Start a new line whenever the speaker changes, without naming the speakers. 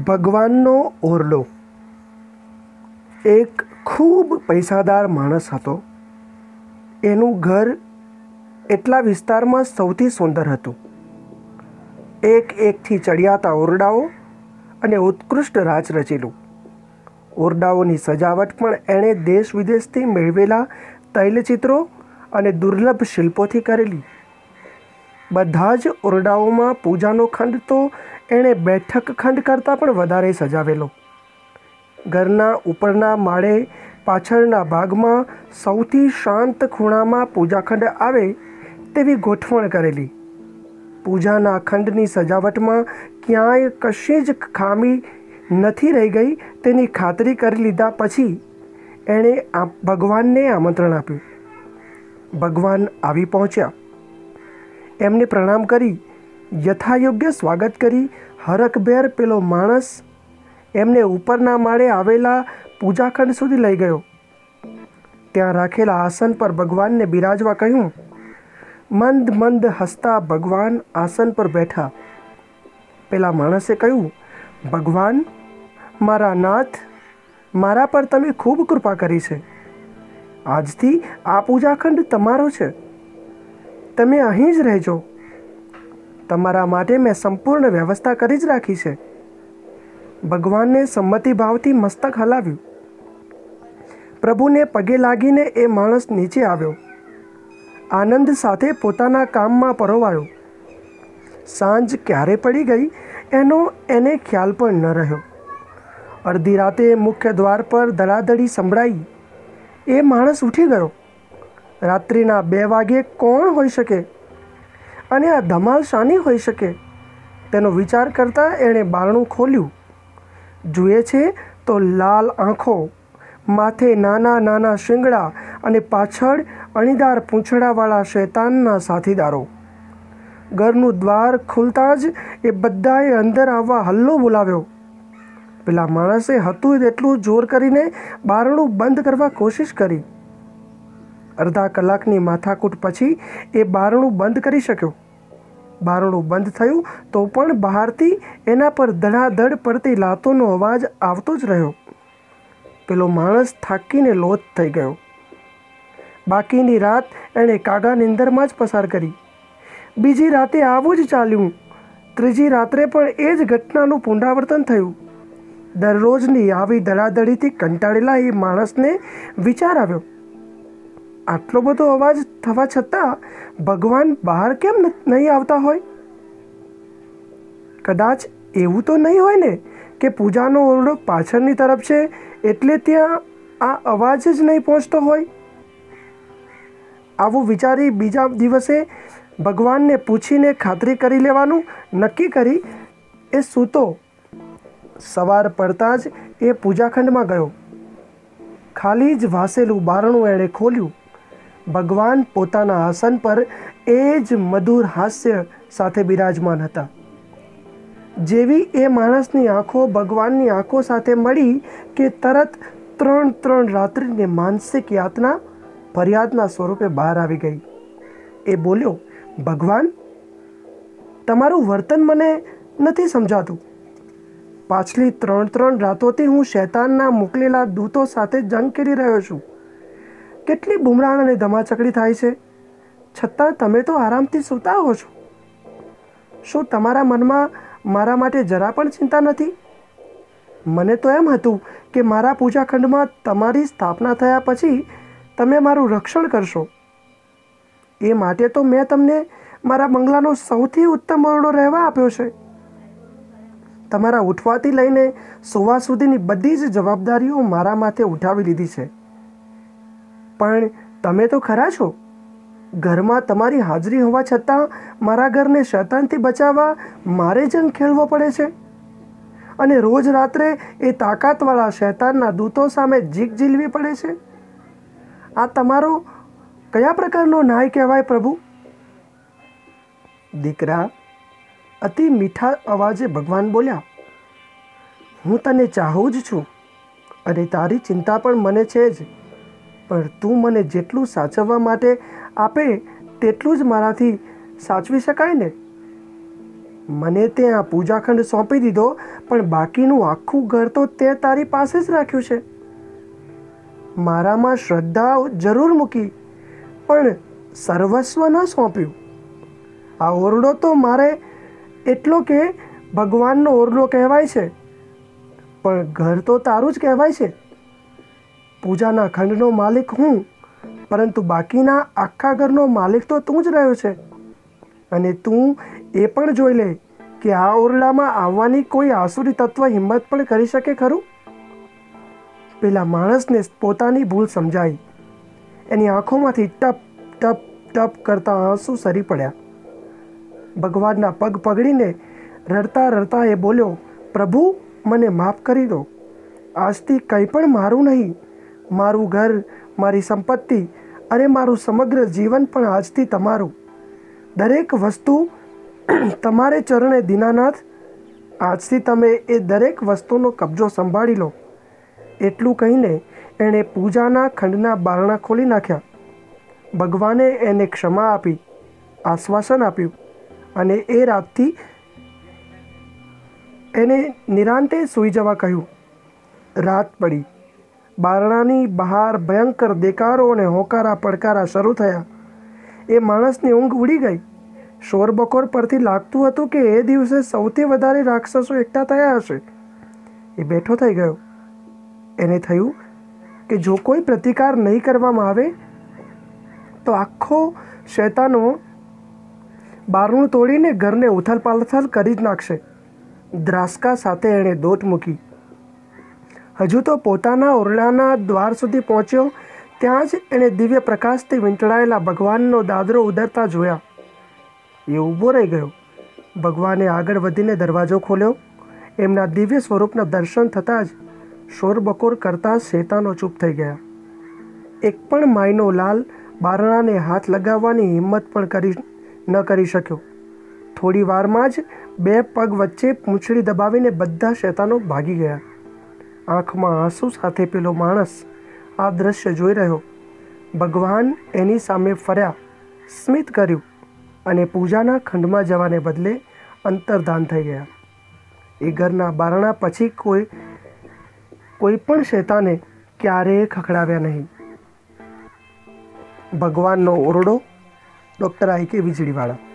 ભગવાનનો ઓરડો. એક ખૂબ પૈસાદાર માણસ હતો. એનું ઘર એટલા વિસ્તારમાં સૌથી સુંદર હતું. એક એકથી ચડિયાતા ઓરડાઓ અને ઉત્કૃષ્ટ રાજ રચેલું. ઓરડાઓની સજાવટ પણ એણે દેશ વિદેશથી મેળવેલા તૈલચિત્રો અને દુર્લભ શિલ્પોથી કરેલી. બધા જ ઓરડાઓમાં પૂજાનો ખંડ તો એણે બેઠક ખંડ કરતાં પણ વધારે સજાવેલો. ઘરના ઉપરના માળે પાછળના ભાગમાં સૌથી શાંત ખૂણામાં પૂજાખંડ આવે તેવી ગોઠવણ કરેલી. પૂજાના ખંડની સજાવટમાં ક્યાંય કશી જ ખામી નથી રહી ગઈ તેની ખાતરી કરી લીધા પછી એણે આ ભગવાનને આમંત્રણ આપ્યું. ભગવાન આવી પહોંચ્યા. એમને પ્રણામ કરી યથાયોગ્ય સ્વાગત કરી, હરખભેર પેલો માણસ એમને ઉપરના માળે આવેલા પૂજાખંડ સુધી લઈ ગયો. ત્યાં રાખેલા આસન પર ભગવાનને બિરાજવા કહ્યું, મંદ મંદ હસતા ભગવાન આસન પર બેઠા. પેલા માણસે કહ્યું, ભગવાન, મારા નાથ, મારા પર તમે ખૂબ કૃપા કરી છે. આજથી આ પૂજાખંડ તમારો છે. તમે અહીં જ રહેજો. તમારા માટે મેં સંપૂર્ણ વ્યવસ્થા કરી જ રાખી છે. ભગવાનને સંમતિ ભાવથી મસ્તક હલાવ્યું. પ્રભુને પગે લાગીને એ માણસ નીચે આવ્યો. આનંદ સાથે પોતાના કામમાં પરોવાયો. સાંજ ક્યારે પડી ગઈ એનો એને ખ્યાલ પણ ન રહ્યો. અડધી રાતે મુખ્ય દ્વાર પર ધડાધડી સંભળાઈ. એ માણસ ઉઠી ગયો. રાત્રિના બે વાગે કોણ હોઈ શકે? અને આ ધમાલ શાની હોઈ શકે? તેનો વિચાર કરતાં એણે બારણું ખોલ્યું. જુએ છે તો લાલ આંખો, માથે નાના નાના શિંગડા અને પાછળ અણીદાર પૂંછડાવાળા શૈતાનના સાથીદારો. ઘરનું દ્વાર ખુલતા જ એ બધાએ અંદર આવવા હલ્લો બોલાવ્યો. પેલા માણસે હતું તેટલું જોર કરીને બારણું બંધ કરવા કોશિશ કરી. અડધા કલાકની માથાકૂટ પછી એ બારણું બંધ કરી શક્યો. બારણું બંધ થયું તો પણ બહારથી એના પર ધડાધડ પડતી લાતોનો અવાજ આવતો જ રહ્યો. પેલો માણસ થાકીને લોથ થઈ ગયો. બાકીની રાત એણે કાગા નિંદરમાં જ પસાર કરી. બીજી રાતે આવું જ ચાલ્યું. ત્રીજી રાત્રે પણ એ જ ઘટનાનું પુનરાવર્તન થયું. દરરોજની આવી ધડાધડીથી કંટાળેલા એ માણસને વિચાર આવ્યો. આટલો બધો અવાજ થવા છતાં ભગવાન બહાર કેમ નહીં આવતા હોય? કદાચ એવું તો નહીં હોય ને કે પૂજાનો ઓરડો પાછળની તરફ છે એટલે ત્યાં આ અવાજ જ નહીં પહોંચતો હોય? આવું વિચારી બીજા દિવસે ભગવાનને પૂછીને ખાતરી કરી લેવાનું નક્કી કરી એ સૂતો. સવાર પડતા જ એ પૂજાખંડમાં ગયો. ખાલી જ વાસેલું બારણું એણે ખોલ્યું. ભગવાન પોતાના આસન પર એ જ મધુર હાસ્ય સાથે બિરાજમાન હતા. જેવી એ માણસની આંખો ભગવાનની આંખો સાથે મળી કે તરત ત્રણ ત્રણ રાત્રિની માનસિક યાતના ફરિયાદના સ્વરૂપે બહાર આવી ગઈ. એ બોલ્યો, ભગવાન, તમારું વર્તન મને નથી સમજાતું. પાછલી ત્રણ ત્રણ રાતોથી હું શૈતાનના મોકલેલા દૂતો સાથે જંગ કરી રહ્યો છું. કેટલી બુમરાણ અને ધમાચકડી થાય છે? છતાં તમે તો આરામથી સૂતા હો છો. શું તમારા મનમાં મારા માટે જરા પણ ચિંતા નથી? મને તો એમ હતું કે મારા પૂજાખંડમાં તમારી સ્થાપના થયા પછી તમે મારું રક્ષણ કરશો. એ માટે તો મેં તમને મારા બંગલાનો સૌથી ઉત્તમ ઓરડો રહેવા આપ્યો છે. તમારા ઉઠવાથી લઈને સુવા સુધીની બધી જ જવાબદારીઓ મારા માથે ઉઠાવી લીધી છે. પણ તમે તો ખરા છો. ઘરમાં તમારી હાજરી હોવા છતાં મારા ઘરને શૈતાનથી બચાવવા મારે જંગ ખેલવો પડે છે. અને રોજ રાત્રે એ તાકાતવાળા શૈતાનના દૂતો સામે જીગ ઝીલવી પડે છે. આ તમારો કયા પ્રકારનો ન્યાય કહેવાય પ્રભુ? દીકરા, અતિ મીઠા અવાજે ભગવાન બોલ્યા, હું તને ચાહું જ છું અને તારી ચિંતા પણ મને છે જ. પણ તું મને જેટલું સાચવવા માટે આપે તેટલું જ મારાથી સાચવી શકાય ને? મને તે આ પૂજાખંડ સોંપી દીધો, પણ બાકીનું આખું ઘર તો તે તારી પાસે જ રાખ્યું છે. મારામાં શ્રદ્ધા જરૂર મૂકી, પણ સર્વસ્વ ન સોંપ્યું. આ ઓરડો તો મારે એટલો કે ભગવાનનો ઓરડો કહેવાય છે, પણ ઘર તો તારું જ કહેવાય છે. પૂજાના ખંડનો માલિક હું, પરંતુ બાકીના આખા ઘરનો માલિક તો તું જ રહ્યો છે. અને તું એ પણ જોઈ લે કે આ ઓરડામાં આવવાની કોઈ આસુરી તત્વ હિંમત પણ કરી શકે ખરું? પેલા માણસને પોતાની ભૂલ સમજાઈ. એની આંખોમાંથી ટપ ટપ ટપ કરતા આંસુ સરી પડ્યા. ભગવાનના પગ પગડીને રડતા રડતા એ બોલ્યો, પ્રભુ, મને માફ કરી દો. આજથી કંઈ પણ મારું નહીં. મારું ઘર, મારી સંપત્તિ અને મારું સમગ્ર જીવન પણ આજથી તમારું. દરેક વસ્તુ તમારે ચરણે દીનાનાથ. આજથી તમે એ દરેક વસ્તુનો કબજો સંભાળી લો. એટલું કહીને એણે પૂજાના ખંડના બારણા ખોલી નાખ્યા. ભગવાને એને ક્ષમા આપી, આશ્વાસન આપ્યું અને એ રાતથી એને નિરાંતે સૂઈ જવા કહ્યું. રાત પડી. બારણાની બહાર ભયંકર દેકારો અને હોકારા પડકારા શરૂ થયા. એ માણસની ઊંઘ ઉડી ગઈ. શોર બકોર પરથી લાગતું હતું કે એ દિવસે સૌથી વધારે રાક્ષસો એકઠા થયા હશે. એ બેઠો થઈ ગયો. એને થયું કે જો કોઈ પ્રતિકાર નહીં કરવામાં આવે, તો આખો શેતાનો બારણું તોડીને ઘરને ઉથલ કરી જ નાખશે. દ્રાસકા સાથે એણે દોટ મૂકી. હજુ તો પોતાના ઓરડાના દ્વાર સુધી પહોંચ્યો, ત્યાં જ એણે દિવ્ય પ્રકાશથી વીંટળાયેલા ભગવાનનો દાદરો ઉદરતા જોયા. એ ઊભો રહી ગયો. ભગવાને આગળ વધીને દરવાજો ખોલ્યો. એમના દિવ્ય સ્વરૂપના દર્શન થતાં જ શોરબકોર કરતાં શેતાનો ચૂપ થઈ ગયા. એક પણ માયનો લાલ બારણાને હાથ લગાવવાની હિંમત પણ કરી ન કરી શક્યો. થોડી વારમાં જ બે પગ વચ્ચે પૂંછડી દબાવીને બધા શેતાનો ભાગી ગયા. આંખમાં આંસુ સાથે પેલો માણસ આ દ્રશ્ય જોઈ રહ્યો. ભગવાન એની સામે ફર્યા, સ્મિત કર્યું અને પૂજાના ખંડમાં જવાને બદલે અંતર્ધાન થઈ ગયા. એ ઘરના બારણા પછી કોઈ કોઈ પણ શેતાને ક્યારેય ખખડાવ્યા નહીં. ભગવાનનો ઓરડો ડૉક્ટર આઈ કે વીજળીવાળા